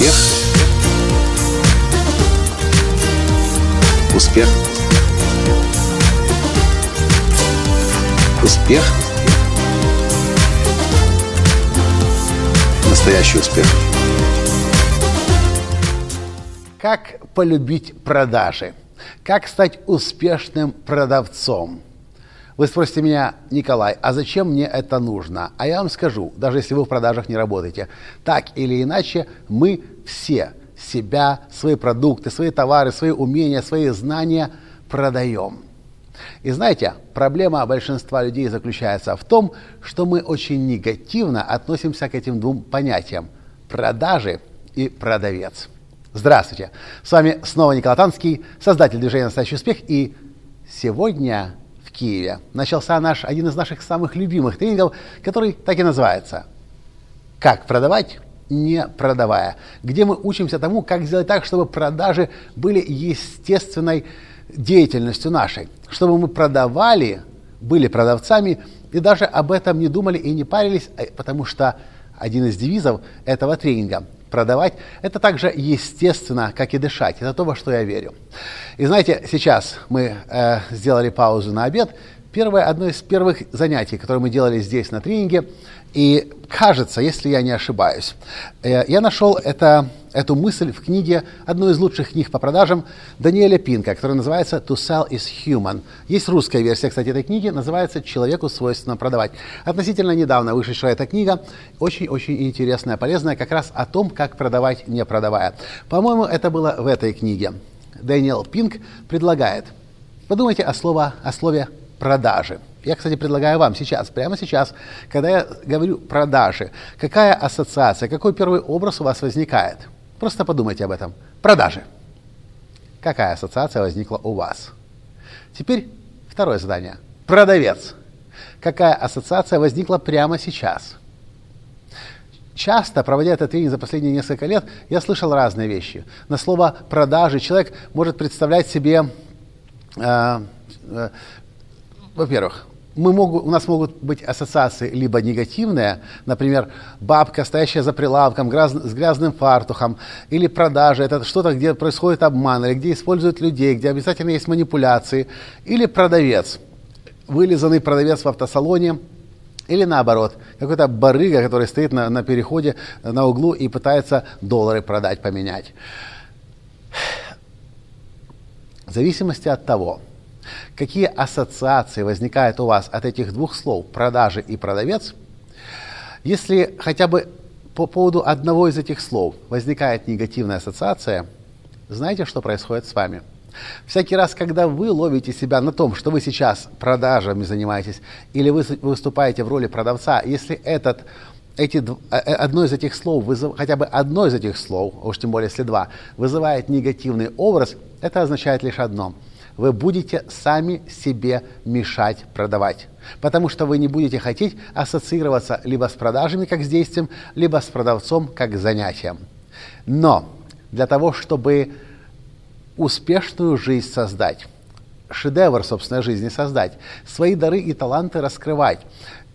Успех. Успех. Успех. Настоящий успех. Как полюбить продажи? Как стать успешным продавцом? Вы спросите меня, Николай, а зачем мне это нужно? А я вам скажу, даже если вы в продажах не работаете, так или иначе мы все себя, свои продукты, свои товары, свои умения, свои знания продаем. И знаете, проблема большинства людей заключается в том, что мы очень негативно относимся к этим двум понятиям – продажи и продавец. Здравствуйте! С вами снова Николай Танский, создатель движения «Настоящий успех». И сегодня в Киеве. Начался наш, один из наших самых любимых тренингов, который так и называется. «Как продавать, не продавая», где мы учимся тому, как сделать так, чтобы продажи были естественной деятельностью нашей, чтобы мы продавали, были продавцами и даже об этом не думали и не парились, э, потому что один из девизов этого тренинга – продавать, это также естественно, как и дышать. Это то, во что я верю. И знаете, сейчас мы э, сделали паузу на обед. Первое, одно из первых занятий, которое мы делали здесь на тренинге, и кажется, если я не ошибаюсь, э, я нашел это, эту мысль в книге, одной из лучших книг по продажам Даниэля Пинка, которая называется «To sell is human». Есть русская версия, кстати, этой книги, называется «Человеку свойственно продавать». Относительно недавно вышедшая эта книга, очень-очень интересная, полезная, как раз о том, как продавать, не продавая. По-моему, это было в этой книге. Дэниел Пинк предлагает, подумайте о, слово, о слове «продажи». Я, кстати, предлагаю вам сейчас, прямо сейчас, когда я говорю продажи, какая ассоциация, какой первый образ у вас возникает? Просто подумайте об этом. Продажи. Какая ассоциация возникла у вас? Теперь второе задание. Продавец. Какая ассоциация возникла прямо сейчас? Часто, проводя этот тренинг за последние несколько лет, я слышал разные вещи. На слово «продажи» человек может представлять себе э, э, во-первых, мы могу, у нас могут быть ассоциации либо негативные, например, бабка, стоящая за прилавком гряз, с грязным фартухом, или продажа, это что-то, где происходит обман, или где используют людей, где обязательно есть манипуляции, или продавец, вылизанный продавец в автосалоне, или наоборот, какой-то барыга, который стоит на, на переходе на углу и пытается доллары продать, поменять. В зависимости от того, Какие ассоциации возникают у вас от этих двух слов «продажи» и «продавец»? Если хотя бы по поводу одного из этих слов возникает негативная ассоциация, знаете, что происходит с вами? Всякий раз, когда вы ловите себя на том, что вы сейчас продажами занимаетесь, или вы выступаете в роли продавца, если этот эти, э, э, одно из этих слов, вызыв, хотя бы одно из этих слов, а уж тем более если два, вызывает негативный образ, это означает лишь одно – вы будете сами себе мешать продавать. Потому что вы не будете хотеть ассоциироваться либо с продажами как с действием, либо с продавцом как с занятием. Но для того, чтобы успешную жизнь создать, шедевр собственной жизни создать, свои дары и таланты раскрывать,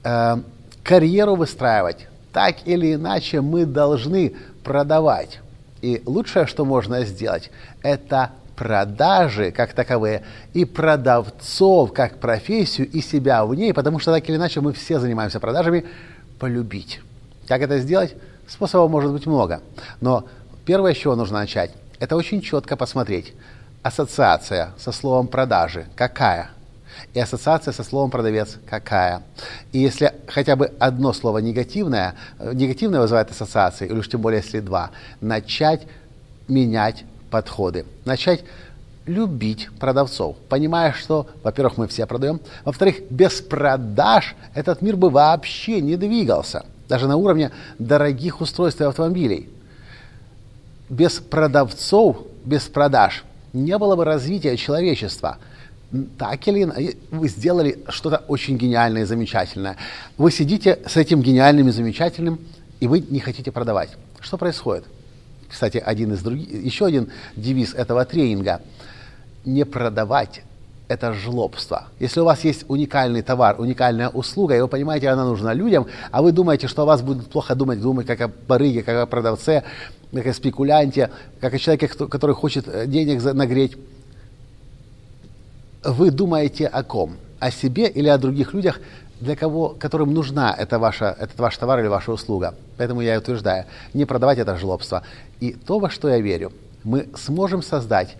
э, карьеру выстраивать, так или иначе мы должны продавать. И лучшее, что можно сделать, это продажи как таковые и продавцов как профессию и себя в ней, потому что так или иначе мы все занимаемся продажами, полюбить. Как это сделать? Способов может быть много. Но первое, с чего нужно начать, это очень четко посмотреть. Ассоциация со словом продажи какая? И ассоциация со словом продавец какая? И если хотя бы одно слово негативное, э, негативное вызывает ассоциации, или уж тем более если два, начать менять подходы. Начать любить продавцов, понимая, что, во-первых, мы все продаем, во-вторых, без продаж этот мир бы вообще не двигался, даже на уровне дорогих устройств и автомобилей. Без продавцов, без продаж не было бы развития человечества. Так или иначе, вы сделали что-то очень гениальное и замечательное. Вы сидите с этим гениальным и замечательным, и вы не хотите продавать. Что происходит? Кстати, один из других, еще один девиз этого тренинга – не продавать это жлобство. Если у вас есть уникальный товар, уникальная услуга, и вы понимаете, она нужна людям, а вы думаете, что о вас будут плохо думать, думать как о барыге, как о продавце, как о спекулянте, как о человеке, который хочет э, денег нагреть. Вы думаете о ком? О себе или о других людях, для кого, которым нужна это ваша, этот ваш товар или ваша услуга. Поэтому я утверждаю, не продавать это жлобство. И то, во что я верю, мы сможем создать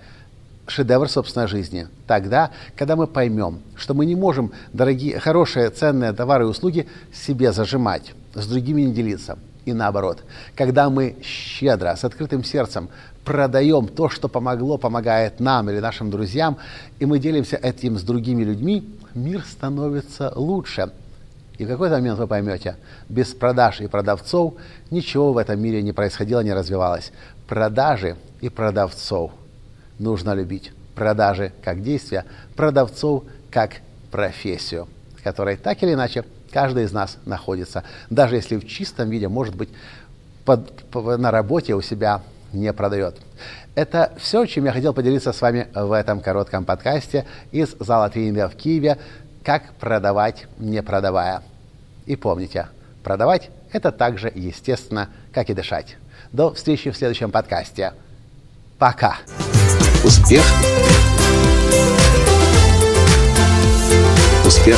шедевр собственной жизни. Тогда, когда мы поймем, что мы не можем дорогие, хорошие, ценные товары и услуги себе зажимать, с другими не делиться. И наоборот, когда мы щедро, с открытым сердцем продаем то, что помогло, помогает нам или нашим друзьям, и мы делимся этим с другими людьми, мир становится лучше. И в какой-то момент вы поймете, без продаж и продавцов ничего в этом мире не происходило, не развивалось. Продажи и продавцов нужно любить. Продажи как действие, продавцов как профессию, которой так или иначе каждый из нас находится. Даже если в чистом виде, может быть, под, на работе у себя не продает. Это все, чем я хотел поделиться с вами в этом коротком подкасте из зала тренинга в Киеве «Как продавать, не продавая». И помните, продавать – это так же естественно, как и дышать. До встречи в следующем подкасте. Пока! Успех! Успех!